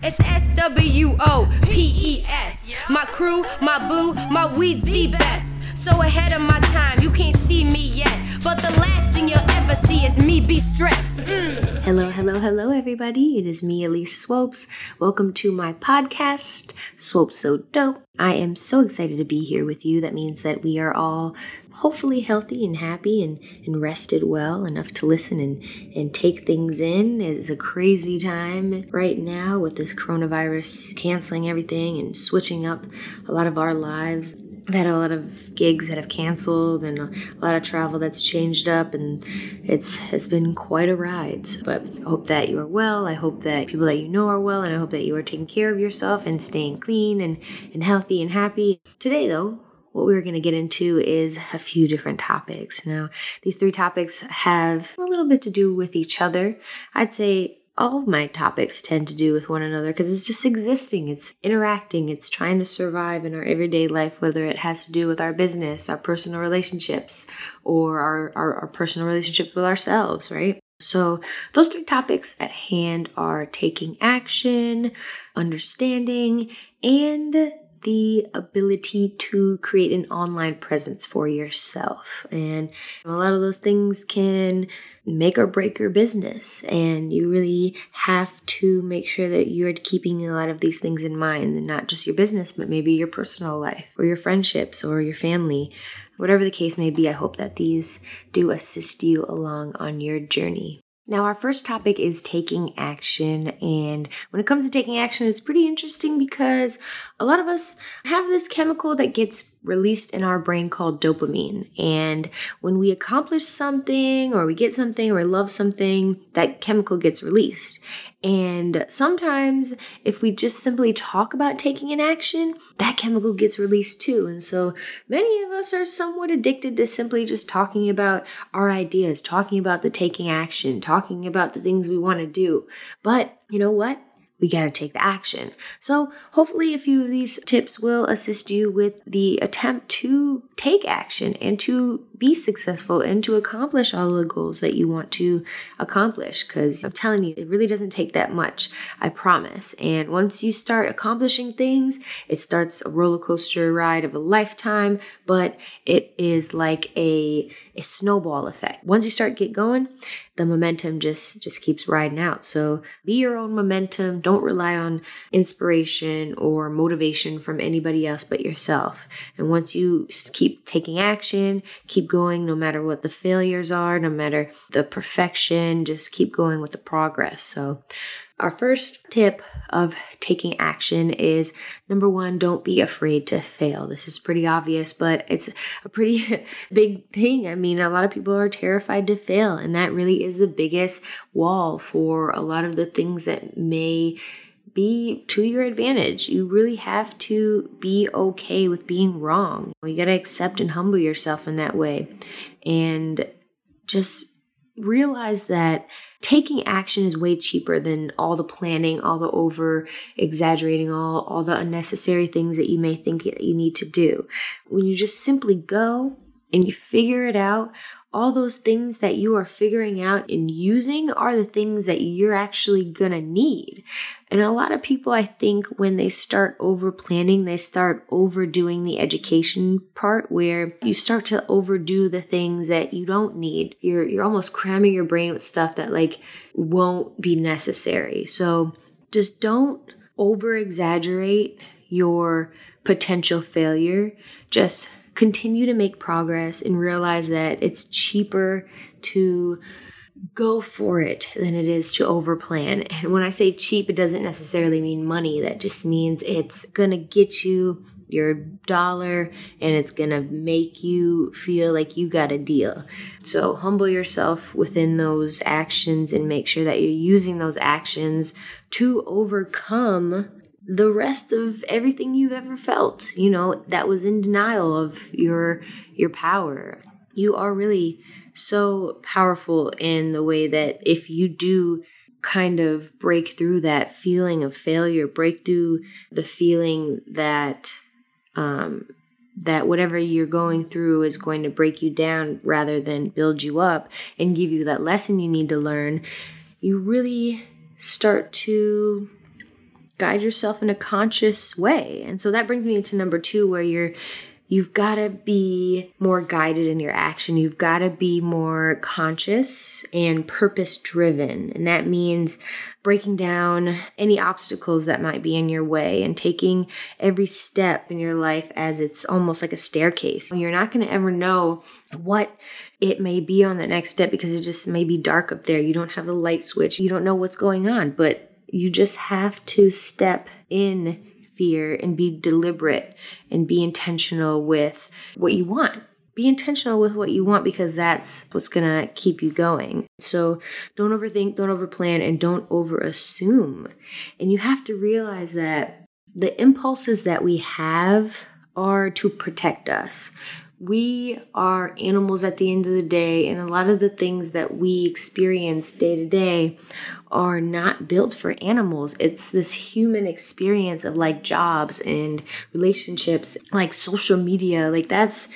It's S W O P E S. My crew, my boo, my weeds the best. So ahead of my time, you can't see me yet. But the last thing you'll ever see is me be stressed. Mm. Hello, hello, hello, everybody. It is me, Elise Swopes. Welcome to my podcast, Swopes So Dope. I am so excited to be here with you. That means that we are all hopefully healthy and happy and, and rested well enough to listen and, and take things in. It's a crazy time right now with this coronavirus canceling everything and switching up a lot of our lives. I've had a lot of gigs that have canceled and a lot of travel that's changed up, and it's it's been quite a ride. But I hope that you are well. I hope that people that you know are well, and I hope that you are taking care of yourself and staying clean and, and healthy and happy. Today, though, what we're going to get into is a few different topics. Now, these three topics have a little bit to do with each other. I'd say all of my topics tend to do with one another because it's just existing, it's interacting, it's trying to survive in our everyday life, whether it has to do with our business, our personal relationships, or our, our, our personal relationship with ourselves, right? So, those three topics at hand are taking action, understanding, and the ability to create an online presence for yourself. And a lot of those things can make or break your business. And you really have to make sure that you're keeping a lot of these things in mind and not just your business, but maybe your personal life or your friendships or your family. Whatever the case may be, I hope that these do assist you along on your journey. Now, our first topic is taking action. And when it comes to taking action, it's pretty interesting because a lot of us have this chemical that gets released in our brain called dopamine. And when we accomplish something or we get something or we love something, that chemical gets released. And sometimes, if we just simply talk about taking an action, that chemical gets released too. And so, many of us are somewhat addicted to simply just talking about our ideas, talking about the taking action, talking about the things we want to do. But you know what? We got to take the action. So, hopefully, a few of these tips will assist you with the attempt to take action and to be successful and to accomplish all the goals that you want to accomplish. Because I'm telling you, it really doesn't take that much, I promise. And once you start accomplishing things, it starts a roller coaster ride of a lifetime, but it is like a a snowball effect. Once you start get going, the momentum just just keeps riding out. So be your own momentum. Don't rely on inspiration or motivation from anybody else but yourself. And once you keep taking action, keep going no matter what the failures are, no matter the perfection, just keep going with the progress. So, our first tip of taking action is number one, don't be afraid to fail. This is pretty obvious, but it's a pretty big thing. I mean, a lot of people are terrified to fail, and that really is the biggest wall for a lot of the things that may be to your advantage. You really have to be okay with being wrong. You got to accept and humble yourself in that way. And just realize that taking action is way cheaper than all the planning, all the over exaggerating, all, all the unnecessary things that you may think you need to do. When you just simply go and you figure it out, all those things that you are figuring out and using are the things that you're actually gonna need. And a lot of people, I think, when they start over planning, they start overdoing the education part where you start to overdo the things that you don't need. You're, you're almost cramming your brain with stuff that like won't be necessary. So just don't over exaggerate your potential failure. Just continue to make progress and realize that it's cheaper to go for it than it is to overplan. And when I say cheap, it doesn't necessarily mean money. That just means it's going to get you your dollar and it's going to make you feel like you got a deal. So humble yourself within those actions and make sure that you're using those actions to overcome the rest of everything you've ever felt you know that was in denial of your your power. You are really so powerful in the way that if you do kind of break through that feeling of failure break through the feeling that um that whatever you're going through is going to break you down rather than build you up and give you that lesson you need to learn you really start to guide yourself in a conscious way. And so that brings me to number two, where you're you've got to be more guided in your action. You've got to be more conscious and purpose driven. And that means breaking down any obstacles that might be in your way and taking every step in your life as it's almost like a staircase. You're not going to ever know what it may be on the next step because it just may be dark up there. You don't have the light switch. You don't know what's going on, but you just have to step in fear and be deliberate and be intentional with what you want. Be intentional with what you want because that's what's gonna keep you going. So don't overthink, don't overplan, and don't overassume. And you have to realize that the impulses that we have are to protect us we are animals at the end of the day, and a lot of the things that we experience day to day are not built for animals. It's this human experience of like jobs and relationships, like social media. Like, that's,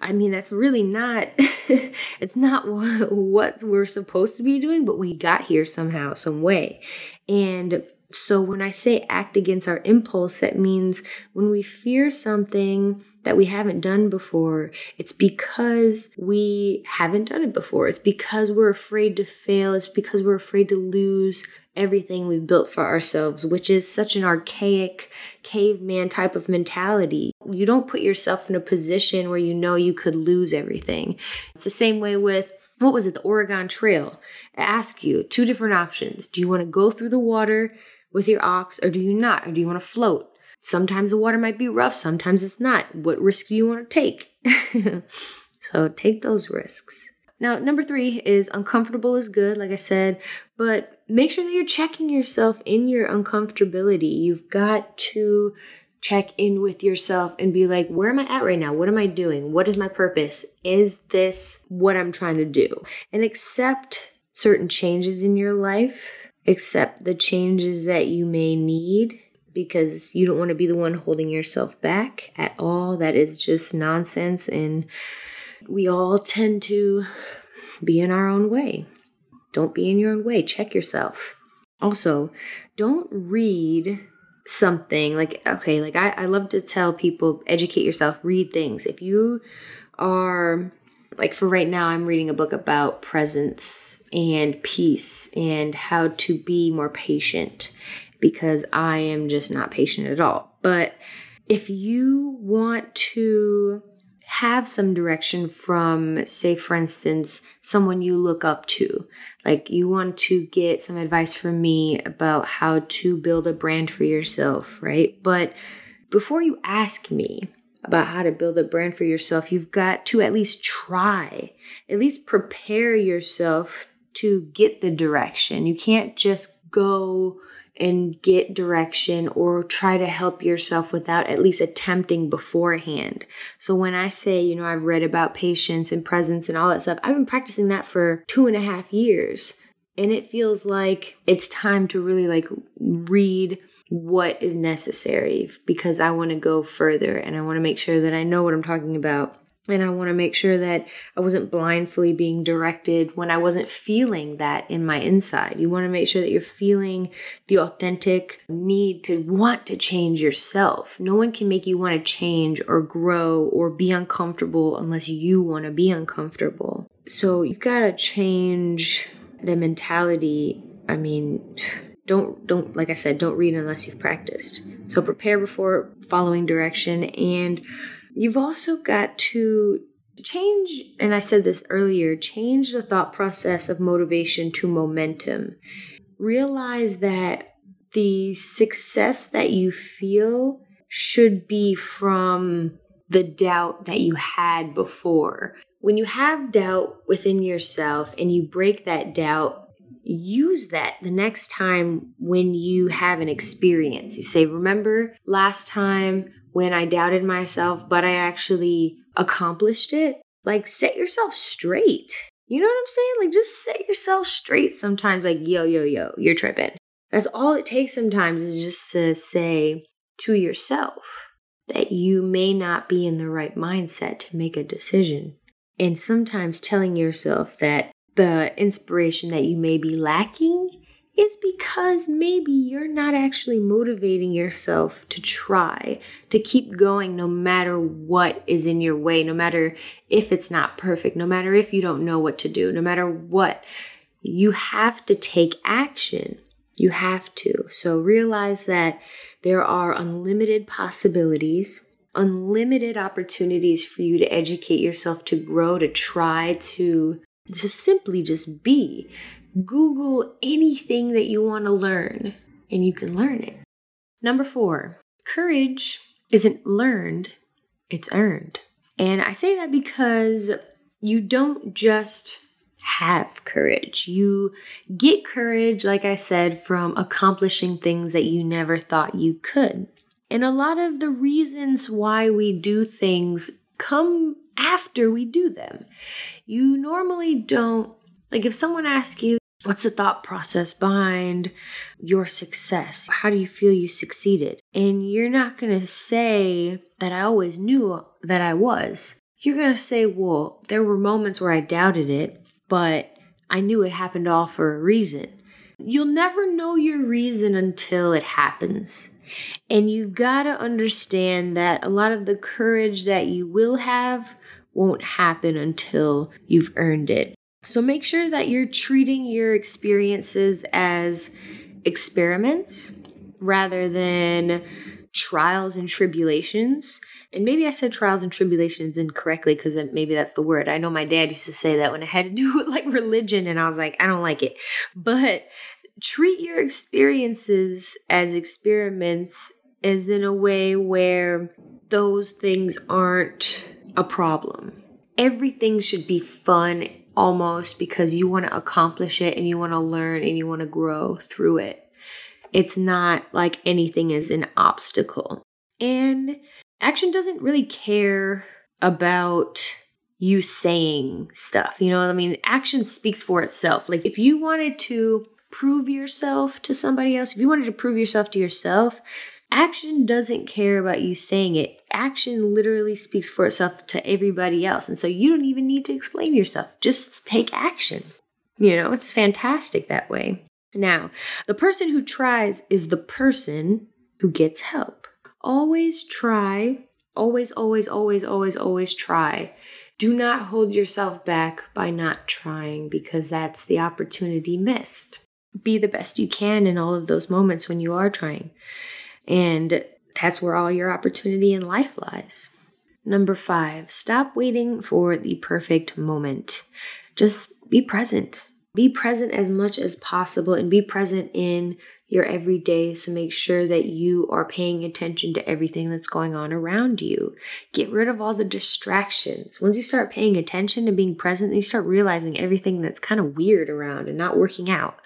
I mean, that's really not, it's not what, we're supposed to be doing, but we got here somehow, some way. And so when I say act against our impulse, that means when we fear something that we haven't done before, it's because we haven't done it before. It's because we're afraid to fail. It's because we're afraid to lose everything we've built for ourselves, which is such an archaic caveman type of mentality. You don't put yourself in a position where you know you could lose everything. It's the same way with what was it, the Oregon Trail? I ask you two different options. Do you want to go through the water with your ox or do you not? Or do you want to float? Sometimes the water might be rough, sometimes it's not. What risk do you want to take? so take those risks. Now, number three is uncomfortable is good, like I said, but make sure that you're checking yourself in your uncomfortability. You've got to check in with yourself and be like, where am I at right now? What am I doing? What is my purpose? Is this what I'm trying to do? And accept certain changes in your life accept the changes that you may need because you don't want to be the one holding yourself back at all. That is just nonsense. And we all tend to be in our own way. Don't be in your own way. Check yourself. Also, don't read something like, okay, like I, I love to tell people educate yourself, read things. If you are, like for right now, I'm reading a book about presence and peace and how to be more patient because I am just not patient at all. But if you want to have some direction from, say, for instance, someone you look up to, like you want to get some advice from me about how to build a brand for yourself, right? But before you ask me, about how to build a brand for yourself, you've got to at least try, at least prepare yourself to get the direction. You can't just go and get direction or try to help yourself without at least attempting beforehand. So when I say, you know, I've read about patience and presence and all that stuff, I've been practicing that for two and a half years. And it feels like it's time to really like read what is necessary because I want to go further and I want to make sure that I know what I'm talking about and I want to make sure that I wasn't blindly being directed when I wasn't feeling that in my inside. You want to make sure that you're feeling the authentic need to want to change yourself. No one can make you want to change or grow or be uncomfortable unless you want to be uncomfortable. So you've got to change the mentality. I mean, don't don't like I said, don't read unless you've practiced. So prepare before following direction and You've also got to change, and I said this earlier, change the thought process of motivation to momentum. Realize that the success that you feel should be from the doubt that you had before. When you have doubt within yourself and you break that doubt, use that the next time when you have an experience. You say, Remember last time when I doubted myself, but I actually accomplished it. Like, set yourself straight. You know what I'm saying? Like, just set yourself straight sometimes. Like, yo, yo, yo, you're tripping. That's all it takes sometimes is just to say to yourself that you may not be in the right mindset to make a decision. And sometimes telling yourself that the inspiration that you may be lacking is because maybe you're not actually motivating yourself to try, to keep going no matter what is in your way, no matter if it's not perfect, no matter if you don't know what to do, no matter what. You have to take action. You have to. So realize that there are unlimited possibilities, unlimited opportunities for you to educate yourself, to grow, to try, to to simply just be. Google anything that you want to learn and you can learn it. Number four, courage isn't learned, it's earned. And I say that because you don't just have courage. You get courage, like I said, from accomplishing things that you never thought you could. And a lot of the reasons why we do things come after we do them. You normally don't, like, if someone asks you, What's the thought process behind your success? How do you feel you succeeded? And you're not going to say that I always knew that I was. You're going to say, well, there were moments where I doubted it, but I knew it happened all for a reason. You'll never know your reason until it happens. And you've got to understand that a lot of the courage that you will have won't happen until you've earned it. So make sure that you're treating your experiences as experiments rather than trials and tribulations. And maybe I said trials and tribulations incorrectly because maybe that's the word. I know my dad used to say that when it had to do with like religion, and I was like, I don't like it. But treat your experiences as experiments as in a way where those things aren't a problem. Everything should be fun almost because you want to accomplish it and you want to learn and you want to grow through it. It's not like anything is an obstacle. And action doesn't really care about you saying stuff. You know I mean? Action speaks for itself. Like if you wanted to prove yourself to somebody else, if you wanted to prove yourself to yourself, action doesn't care about you saying it. Action literally speaks for itself to everybody else. And so you don't even need to explain yourself. Just take action. You know, it's fantastic that way. Now, the person who tries is the person who gets help. Always try, always, always, always, always, always try. Do not hold yourself back by not trying because that's the opportunity missed. Be the best you can in all of those moments when you are trying. And that's where all your opportunity in life lies. Number five, stop waiting for the perfect moment. Just be present. Be present as much as possible and be present in your everyday so make sure that you are paying attention to everything that's going on around you. Get rid of all the distractions. Once you start paying attention and being present, you start realizing everything that's kind of weird around and not working out.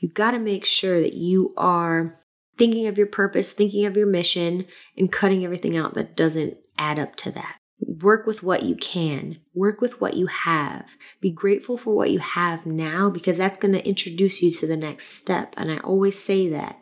You got to make sure that you are thinking of your purpose, thinking of your mission, and cutting everything out that doesn't add up to that. Work with what you can, work with what you have. Be grateful for what you have now because that's going to introduce you to the next step. And I always say that.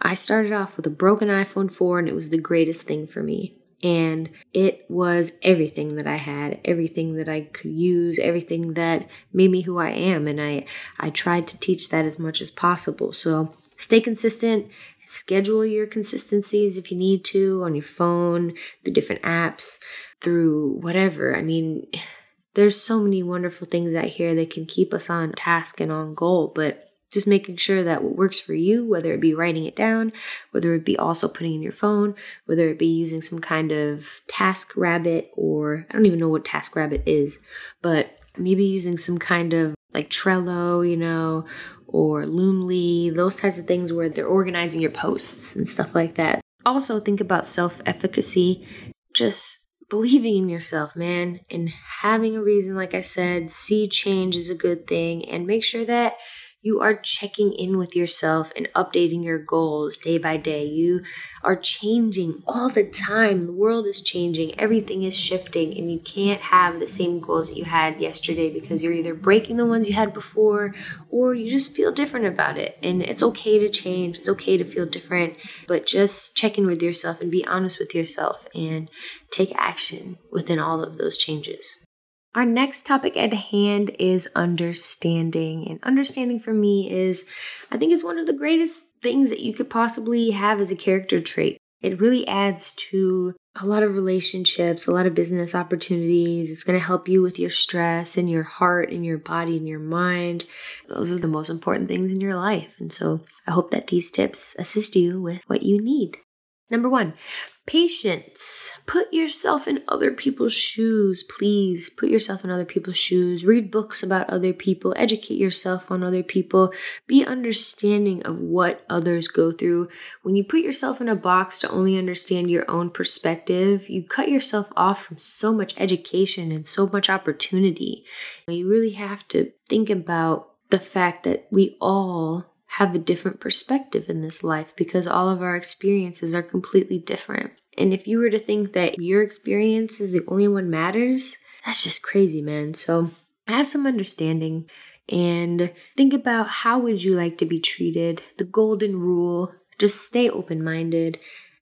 I started off with a broken iPhone 4 and it was the greatest thing for me. And it was everything that I had, everything that I could use, everything that made me who I am. And I, I tried to teach that as much as possible. So stay consistent, schedule your consistencies if you need to on your phone, the different apps, through whatever. I mean, there's so many wonderful things out here that can keep us on task and on goal, but just making sure that what works for you, whether it be writing it down, whether it be also putting in your phone, whether it be using some kind of TaskRabbit or I don't even know what TaskRabbit is, but maybe using some kind of like Trello, you know, or Loomly, those types of things where they're organizing your posts and stuff like that. Also, think about self efficacy, just believing in yourself, man, and having a reason, like I said, see change is a good thing, and make sure that you are checking in with yourself and updating your goals day by day. You are changing all the time. The world is changing, everything is shifting, and you can't have the same goals that you had yesterday because you're either breaking the ones you had before or you just feel different about it. And it's okay to change, it's okay to feel different, but just check in with yourself and be honest with yourself and take action within all of those changes. Our next topic at hand is understanding. And understanding for me is, I think, is one of the greatest things that you could possibly have as a character trait. It really adds to a lot of relationships, a lot of business opportunities. It's going to help you with your stress and your heart and your body and your mind. Those are the most important things in your life. And so I hope that these tips assist you with what you need. Number one, Patience. Put yourself in other people's shoes, please. Put yourself in other people's shoes. Read books about other people. Educate yourself on other people. Be understanding of what others go through. When you put yourself in a box to only understand your own perspective, you cut yourself off from so much education and so much opportunity. You really have to think about the fact that we all have a different perspective in this life because all of our experiences are completely different. And if you were to think that your experience is the only one matters, that's just crazy, man. So have some understanding and think about how would you like to be treated? The golden rule, just stay open-minded.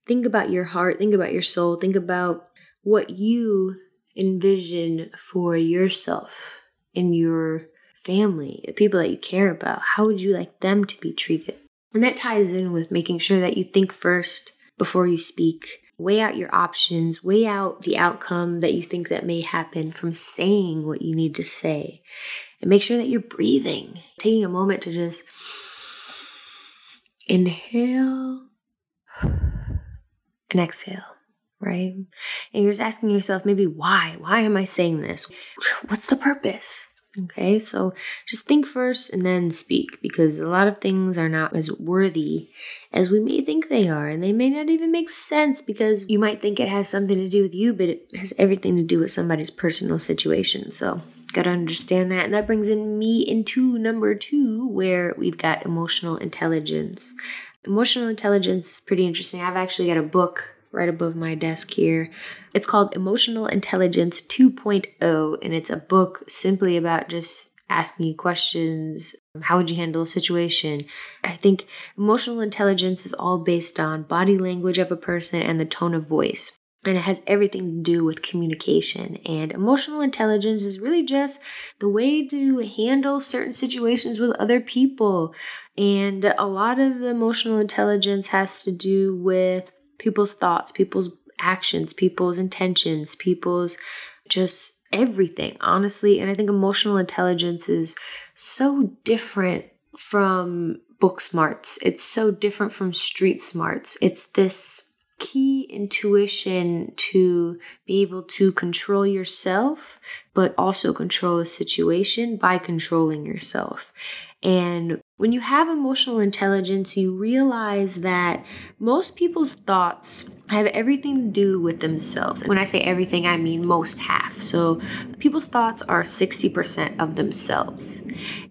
Think about your heart, think about your soul, think about what you envision for yourself in your family, the people that you care about, how would you like them to be treated? And that ties in with making sure that you think first before you speak. Weigh out your options, weigh out the outcome that you think that may happen from saying what you need to say. And make sure that you're breathing, taking a moment to just inhale and exhale, right? And you're just asking yourself, maybe why? Why am I saying this? What's the purpose? Okay, so just think first and then speak because a lot of things are not as worthy as we may think they are, and they may not even make sense because you might think it has something to do with you, but it has everything to do with somebody's personal situation. So, gotta understand that. And that brings in me into number two, where we've got emotional intelligence. Emotional intelligence is pretty interesting. I've actually got a book right above my desk here. It's called Emotional Intelligence 2.0, and it's a book simply about just asking you questions. How would you handle a situation? I think emotional intelligence is all based on body language of a person and the tone of voice. And it has everything to do with communication. And emotional intelligence is really just the way to handle certain situations with other people. And a lot of the emotional intelligence has to do with people's thoughts, people's actions, people's intentions, people's just everything, honestly. And I think emotional intelligence is so different from book smarts. It's so different from street smarts. It's this key intuition to be able to control yourself, but also control a situation by controlling yourself. And when you have emotional intelligence, you realize that most people's thoughts have everything to do with themselves. When I say everything, I mean most half. So people's thoughts are 60% of themselves,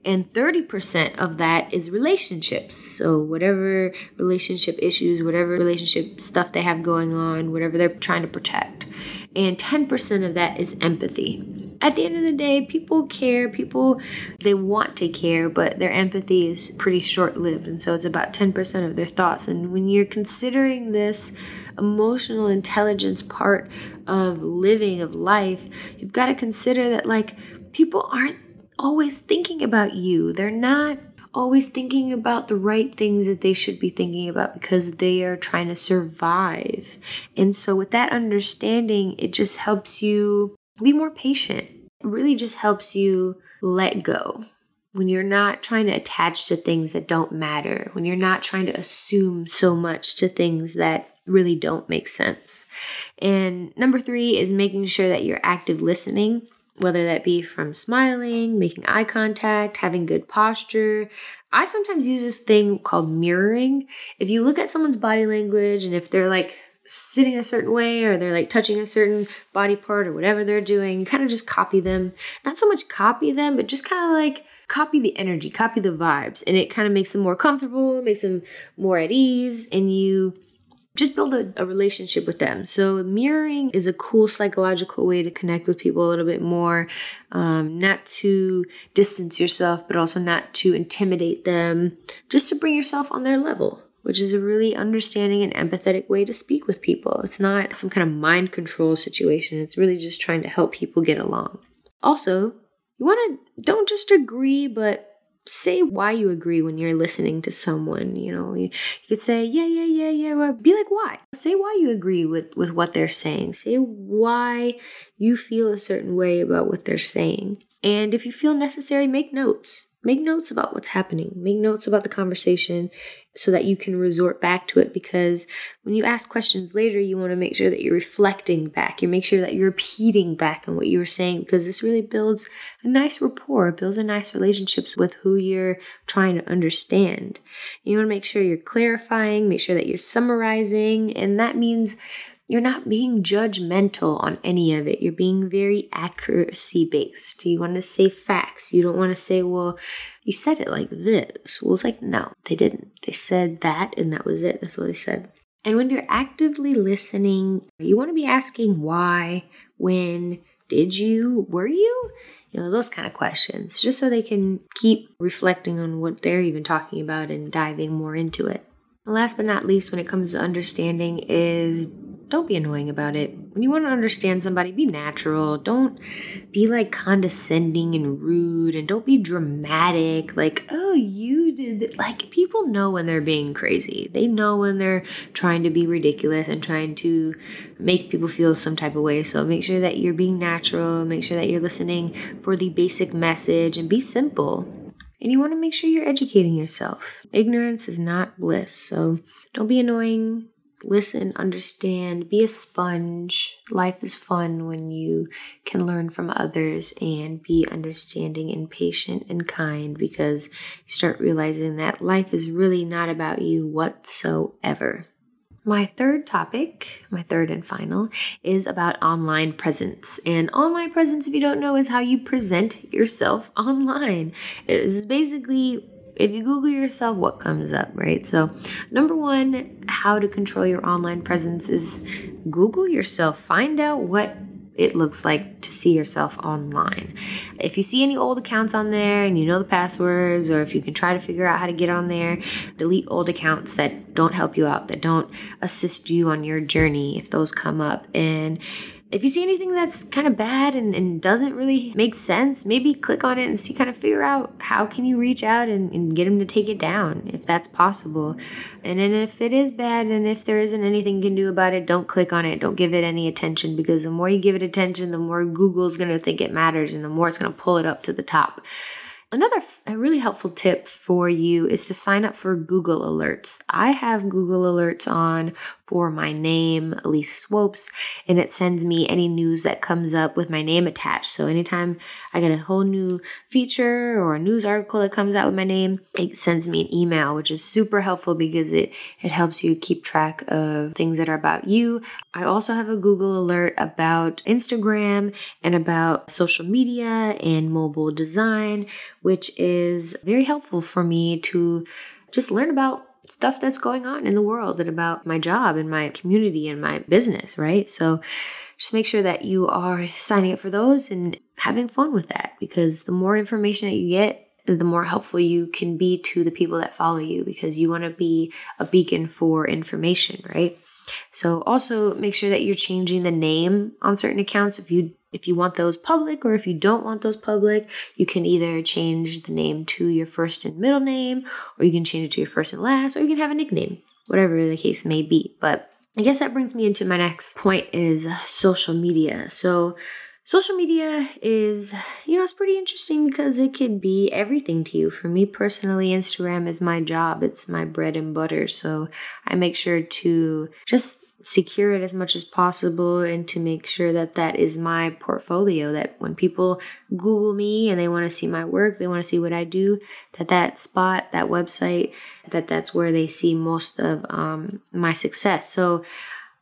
and 30% of that is relationships. So whatever relationship issues, whatever relationship stuff they have going on, whatever they're trying to protect. And 10% of that is empathy at the end of the day, people care. People, they want to care, but their empathy is pretty short lived. And so it's about 10% of their thoughts. And when you're considering this emotional intelligence part of living, of life, you've got to consider that, like, people aren't always thinking about you. They're not always thinking about the right things that they should be thinking about because they are trying to survive. And so, with that understanding, it just helps you be more patient. It really just helps you let go when you're not trying to attach to things that don't matter, when you're not trying to assume so much to things that really don't make sense. And number three is making sure that you're active listening, whether that be from smiling, making eye contact, having good posture. I sometimes use this thing called mirroring. If you look at someone's body language and if they're like sitting a certain way or they're like touching a certain body part or whatever they're doing, you kind of just copy them. Not so much copy them, but just kind of like copy the energy, copy the vibes. And it kind of makes them more comfortable, makes them more at ease, and you just build a, a, relationship with them. So, mirroring is a cool psychological way to connect with people a little bit more, um, not to distance yourself, but also not to intimidate them, just to bring yourself on their level which is a really understanding and empathetic way to speak with people. It's not some kind of mind control situation, it's really just trying to help people get along. Also, you want to don't just agree, but say why you agree when you're listening to someone you know? You, you could say yeah yeah yeah yeah well, be like why? Say why you agree with with what they're saying. Say why you feel a certain way about what they're saying. And if you feel necessary make notes. Make notes about what's happening. Make notes about the conversation so that you can resort back to it because when you ask questions later you want to make sure that you're reflecting back. You make sure that you're repeating back on what you were saying because this really builds a nice rapport builds a nice relationships with who you're trying to understand. You want to make sure you're clarifying make sure that you're summarizing and that means you're not being judgmental on any of it. You're being very accuracy based. You want to say facts. You don't want to say, well, you said it like this. Well, it's like, no, they didn't. They said that and that was it. That's what they said. And when you're actively listening, you want to be asking why, when, did you, were you? You know, those kind of questions, just so they can keep reflecting on what they're even talking about and diving more into it. last but not least, when it comes to understanding, is don't be annoying about it. When you want to understand somebody, be natural. Don't be like condescending and rude and don't be dramatic. Like, oh, you did it. Like, people know when they're being crazy. They know when they're trying to be ridiculous and trying to make people feel some type of way. So make sure that you're being natural. Make sure that you're listening for the basic message and be simple. And you want to make sure you're educating yourself. Ignorance is not bliss. So don't be annoying listen, understand, be a sponge. Life is fun when you can learn from others and be understanding and patient and kind because you start realizing that life is really not about you whatsoever. My third topic, my third and final, is about online presence. And online presence, if you don't know, is how you present yourself online. It is basically if you Google yourself, what comes up, right? So, number one, how to control your online presence is Google yourself. Find out what it looks like to see yourself online. If you see any old accounts on there and you know the passwords, or if you can try to figure out how to get on there, delete old accounts that don't help you out, that don't assist you on your journey if those come up. And if you see anything that's kind of bad and, and doesn't really make sense, maybe click on it and see kind of figure out how can you reach out and, and get them to take it down if that's possible. And then if it is bad and if there isn't anything you can do about it, don't click on it. Don't give it any attention because the more you give it attention, the more Google's going to think it matters and the more it's going to pull it up to the top. Another really helpful tip for you is to sign up for Google Alerts. I have Google Alerts on for my name, Elise Swopes, and it sends me any news that comes up with my name attached. So anytime I get a whole new feature or a news article that comes out with my name, it sends me an email, which is super helpful because it it helps you keep track of things that are about you. I also have a Google alert about Instagram and about social media and mobile design, which is very helpful for me to just learn about stuff that's going on in the world and about my job and my community and my business, right? So just make sure that you are signing up for those and having fun with that because the more information that you get, the more helpful you can be to the people that follow you because you want to be a beacon for information, right? So also make sure that you're changing the name on certain accounts if you if you want those public or if you don't want those public, you can either change the name to your first and middle name, or you can change it to your first and last, or you can have a nickname, whatever the case may be. But I guess that brings me into my next point is social media. So social media is, you know, it's pretty interesting because it could be everything to you. For me personally, Instagram is my job, it's my bread and butter. So I make sure to just secure it as much as possible and to make sure that that is my portfolio that when people google me and they want to see my work they want to see what i do that that spot that website that that's where they see most of um, my success so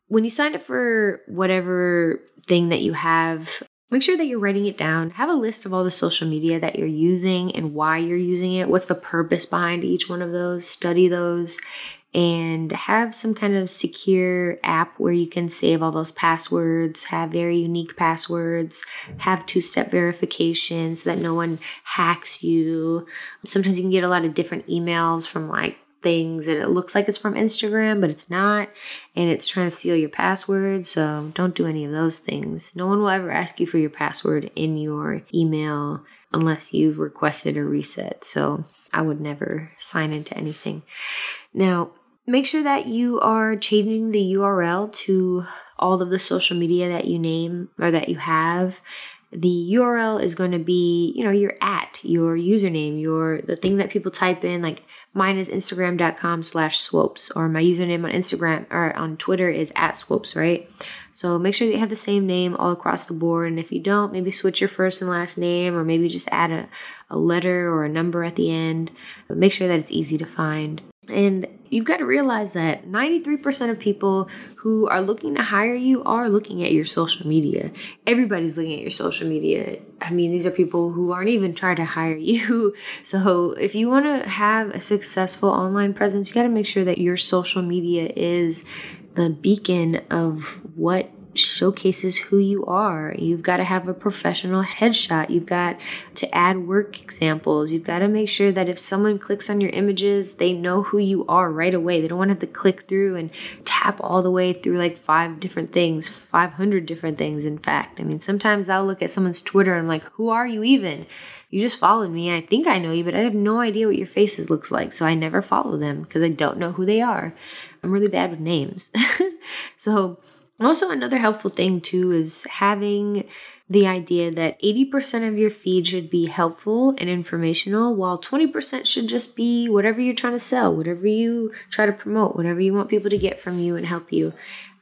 when you sign up for whatever thing that you have make sure that you're writing it down. Have a list of all the social media that you're using and why you're using it. What's the purpose behind each one of those? Study those and have some kind of secure app where you can save all those passwords, have very unique passwords, have two step verification so that no one hacks you. Sometimes you can get a lot of different emails from like things that it looks like it's from Instagram, but it's not. And it's trying to steal your password. So don't do any of those things. No one will ever ask you for your password in your email unless you've requested a reset. So I would never sign into anything. Now, make sure that you are changing the URL to all of the social media that you name or that you have the URL is going to be, you know, your at, your username, your the thing that people type in. Like mine is Instagram.com slash swopes, or my username on Instagram or on Twitter is at swopes, right? So make sure that you have the same name all across the board. And if you don't, maybe switch your first and last name, or maybe just add a, a letter or a number at the end. But make sure that it's easy to find. And you've got to realize that 93% of people who are looking to hire you are looking at your social media. Everybody's looking at your social media. I mean, these are people who aren't even trying to hire you. So, if you want to have a successful online presence, you got to make sure that your social media is the beacon of what showcases who you are. You've got to have a professional headshot. You've got to add work examples. You've got to make sure that if someone clicks on your images, they know who you are right away. They don't want to have to click through and tap all the way through like five different things, 500 different things, in fact. I mean, sometimes I'll look at someone's Twitter and I'm like, who are you even? You just followed me. I think I know you, but I have no idea what your faces looks like. So I never follow them because I don't know who they are. I'm really bad with names. so also, another helpful thing too is having the idea that 80% of your feed should be helpful and informational, while 20% should just be whatever you're trying to sell, whatever you try to promote, whatever you want people to get from you and help you.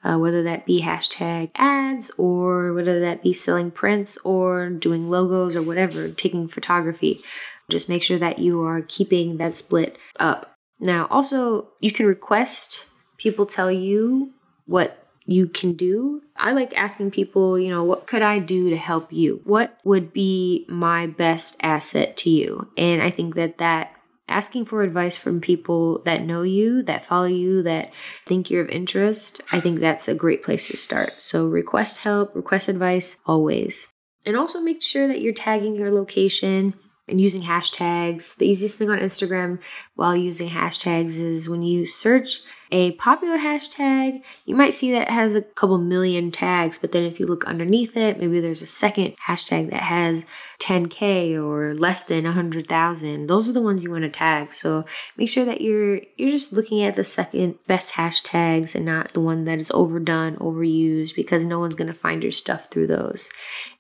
Uh, whether that be hashtag ads or whether that be selling prints or doing logos or whatever, taking photography. Just make sure that you are keeping that split up. Now, also, you can request people tell you what you can do. I like asking people, you know, what could I do to help you? What would be my best asset to you? And I think that that asking for advice from people that know you, that follow you, that think you're of interest, I think that's a great place to start. So request help, request advice always. And also make sure that you're tagging your location and using hashtags. The easiest thing on Instagram while using hashtags is when you search a popular hashtag, you might see that it has a couple million tags, but then if you look underneath it, maybe there's a second hashtag that has 10k or less than 100,000. Those are the ones you want to tag. So make sure that you're you're just looking at the second best hashtags and not the one that is overdone, overused because no one's going to find your stuff through those.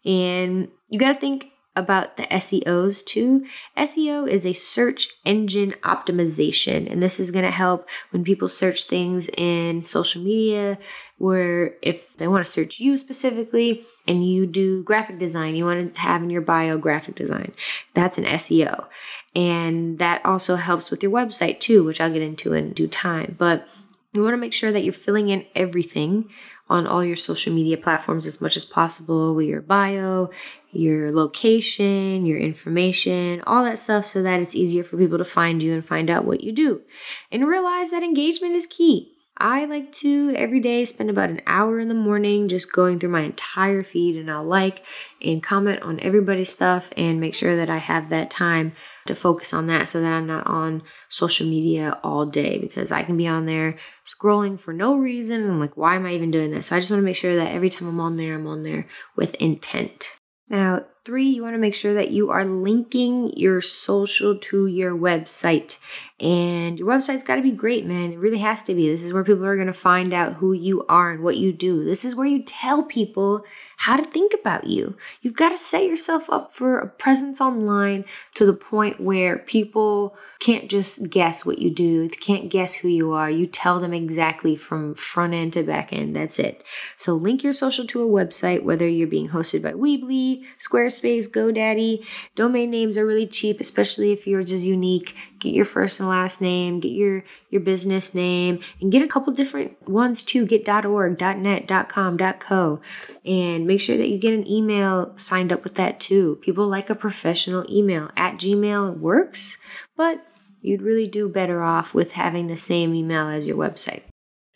And you got to think about the SEOs too. SEO is a search engine optimization, and this is going to help when people search things in social media. Where if they want to search you specifically and you do graphic design, you want to have in your bio graphic design, that's an SEO. And that also helps with your website too, which I'll get into in due time. But you want to make sure that you're filling in everything on all your social media platforms as much as possible with your bio, your location, your information, all that stuff so that it's easier for people to find you and find out what you do. And realize that engagement is key. I like to every day spend about an hour in the morning just going through my entire feed and I'll like and comment on everybody's stuff and make sure that I have that time to focus on that so that I'm not on social media all day because I can be on there scrolling for no reason. I'm like, why am I even doing this? So I just want to make sure that every time I'm on there, I'm on there with intent. Now, three, you want to make sure that you are linking your social to your website. And your website's got to be great, man. It really has to be. This is where people are going to find out who you are and what you do. This is where you tell people how to think about you. You've got to set yourself up for a presence online to the point where people can't just guess what you do, they can't guess who you are. You tell them exactly from front end to back end. That's it. So link your social to a website, whether you're being hosted by Weebly, Squarespace, GoDaddy. Domain names are really cheap, especially if yours is unique. Get your first and last name, get your your business name, and get a couple different ones too. Get .org, .net, .com, .co, and make sure that you get an email signed up with that too. People like a professional email. At Gmail works, but you'd really do better off with having the same email as your website.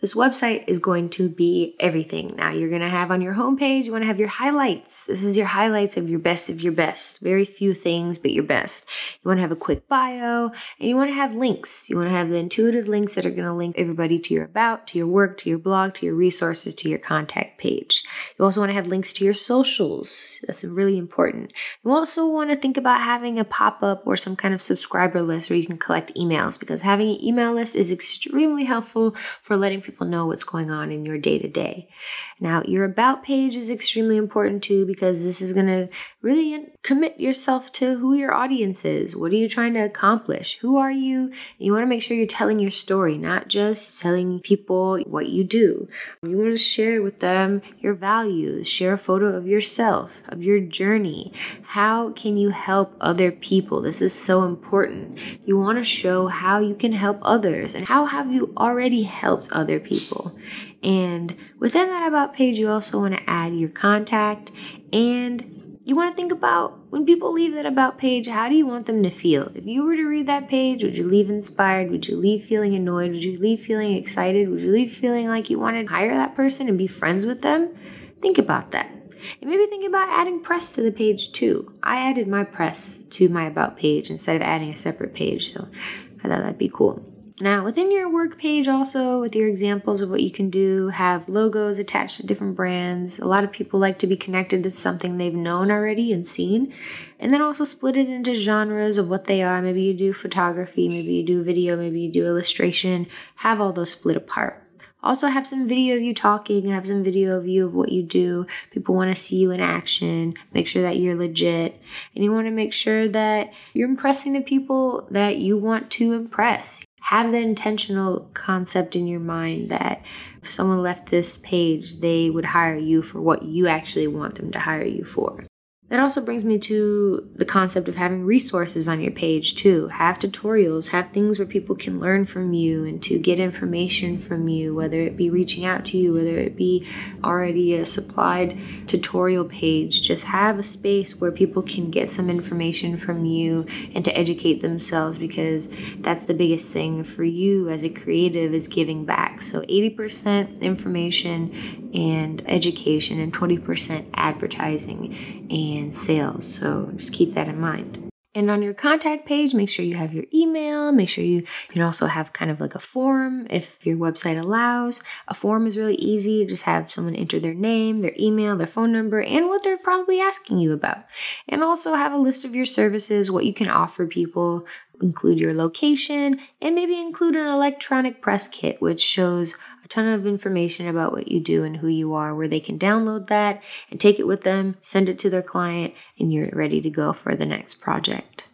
This website is going to be everything. Now, you're going to have on your homepage, you want to have your highlights. This is your highlights of your best of your best. Very few things, but your best. You want to have a quick bio and you want to have links. You want to have the intuitive links that are going to link everybody to your about, to your work, to your blog, to your resources, to your contact page. You also want to have links to your socials. That's really important. You also want to think about having a pop up or some kind of subscriber list where you can collect emails because having an email list is extremely helpful for letting people know what's going on in your day to day. Now, your about page is extremely important too because this is going to really commit yourself to who your audience is. What are you trying to accomplish? Who are you? You want to make sure you're telling your story, not just telling people what you do. You want to share with them your values, share a photo of yourself, of your journey. How can you help other people? This is so important. You want to show how you can help others and how have you already helped other people. And within that About page, you also want to add your contact and you want to think about when people leave that About page, how do you want them to feel? If you were to read that page, would you leave inspired? Would you leave feeling annoyed? Would you leave feeling excited? Would you leave feeling like you wanted to hire that person and be friends with them? Think about that. And maybe think about adding press to the page too. I added my press to my About page instead of adding a separate page, so I thought that'd be cool. Now, within your work page, also with your examples of what you can do, have logos attached to different brands. A lot of people like to be connected to something they've known already and seen. And then also split it into genres of what they are. Maybe you do photography, maybe you do video, maybe you do illustration. Have all those split apart. Also, have some video of you talking, have some video of you of what you do. People want to see you in action. Make sure that you're legit. And you want to make sure that you're impressing the people that you want to impress have the intentional concept in your mind that if someone left this page, they would hire you for what you actually want them to hire you for. That also brings me to the concept of having resources on your page too. Have tutorials, have things where people can learn from you and to get information from you, whether it be reaching out to you, whether it be already a supplied tutorial page. Just have a space where people can get some information from you and to educate themselves because that's the biggest thing for you as a creative is giving back. So 80% information and education and 20% advertising and sales. So just keep that in mind. And on your contact page, make sure you have your email. Make sure you can also have kind of like a form if your website allows. A form is really easy. Just have someone enter their name, their email, their phone number, and what they're probably asking you about. And also have a list of your services, what you can offer people, include your location, and maybe include an electronic press kit, which shows a ton of information about what you do and who you are, where they can download that and take it with them, send it to their client, and you're ready to go for the next project.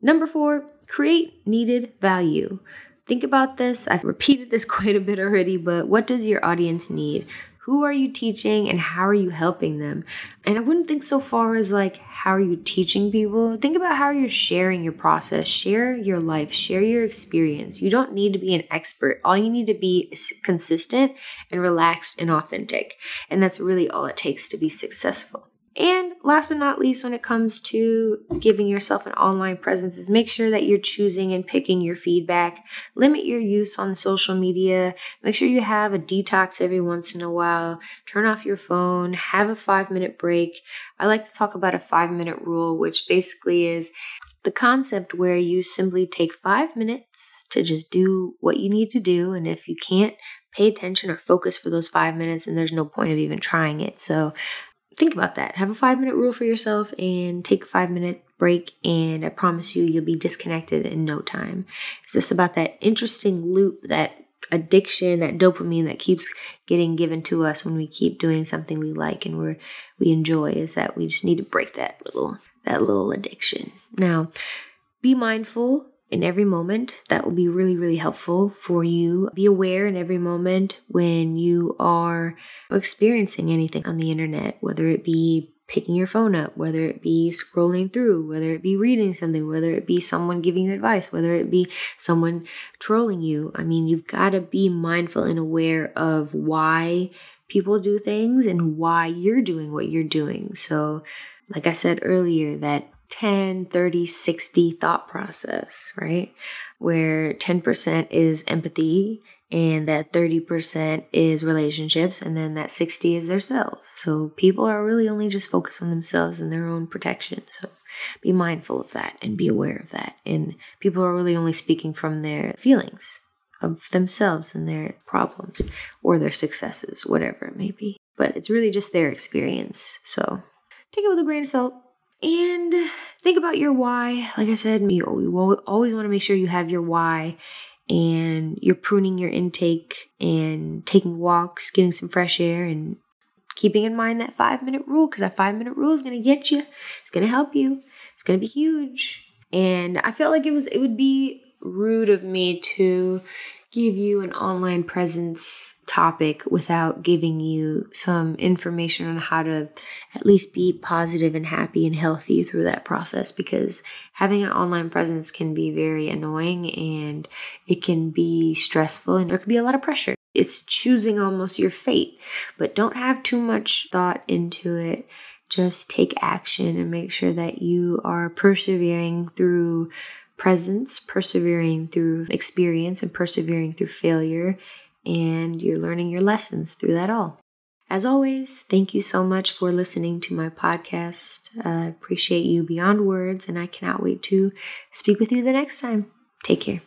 Number four, create needed value. Think about this. I've repeated this quite a bit already, but what does your audience need? Who are you teaching and how are you helping them? And I wouldn't think so far as like, how are you teaching people? Think about how you're sharing your process, share your life, share your experience. You don't need to be an expert. All you need to be is consistent and relaxed and authentic. And that's really all it takes to be successful. And last but not least, when it comes to giving yourself an online presence, is make sure that you're choosing and picking your feedback. Limit your use on social media. Make sure you have a detox every once in a while. Turn off your phone. Have a five minute break. I like to talk about a five minute rule, which basically is the concept where you simply take five minutes to just do what you need to do. And if you can't pay attention or focus for those five minutes, and there's no point of even trying it. So think about that. Have a five minute rule for yourself and take a five minute break. And I promise you, you'll be disconnected in no time. It's just about that interesting loop, that addiction, that dopamine that keeps getting given to us when we keep doing something we like and we're, we enjoy. Is that we just need to break that little that little addiction. Now, be mindful in every moment. That will be really, really helpful for you. Be aware in every moment when you are experiencing anything on the internet, whether it be picking your phone up, whether it be scrolling through, whether it be reading something, whether it be someone giving you advice, whether it be someone trolling you. I mean, you've got to be mindful and aware of why people do things and why you're doing what you're doing. So, like I said earlier, that 10, 30, 60 thought process, right? Where 10% is empathy and that 30% is relationships and then that 60 is their self. So people are really only just focused on themselves and their own protection. So be mindful of that and be aware of that. And people are really only speaking from their feelings of themselves and their problems or their successes whatever it may be. But it's really just their experience. So take it with a grain of salt and think about your why like i said you always want to make sure you have your why and you're pruning your intake and taking walks, getting some fresh air, and keeping in mind that five minute rule because that five minute rule is going to get you. It's going to help you. It's going to be huge. And I felt like it was, it would be rude of me to give you an online presence topic without giving you some information on how to at least be positive and happy and healthy through that process because having an online presence can be very annoying and it can be stressful and there can be a lot of pressure. It's choosing almost your fate, but don't have too much thought into it. Just take action and make sure that you are persevering through presence, persevering through experience, and persevering through failure and you're learning your lessons through that all. As always, thank you so much for listening to my podcast. I appreciate you beyond words, and I cannot wait to speak with you the next time. Take care.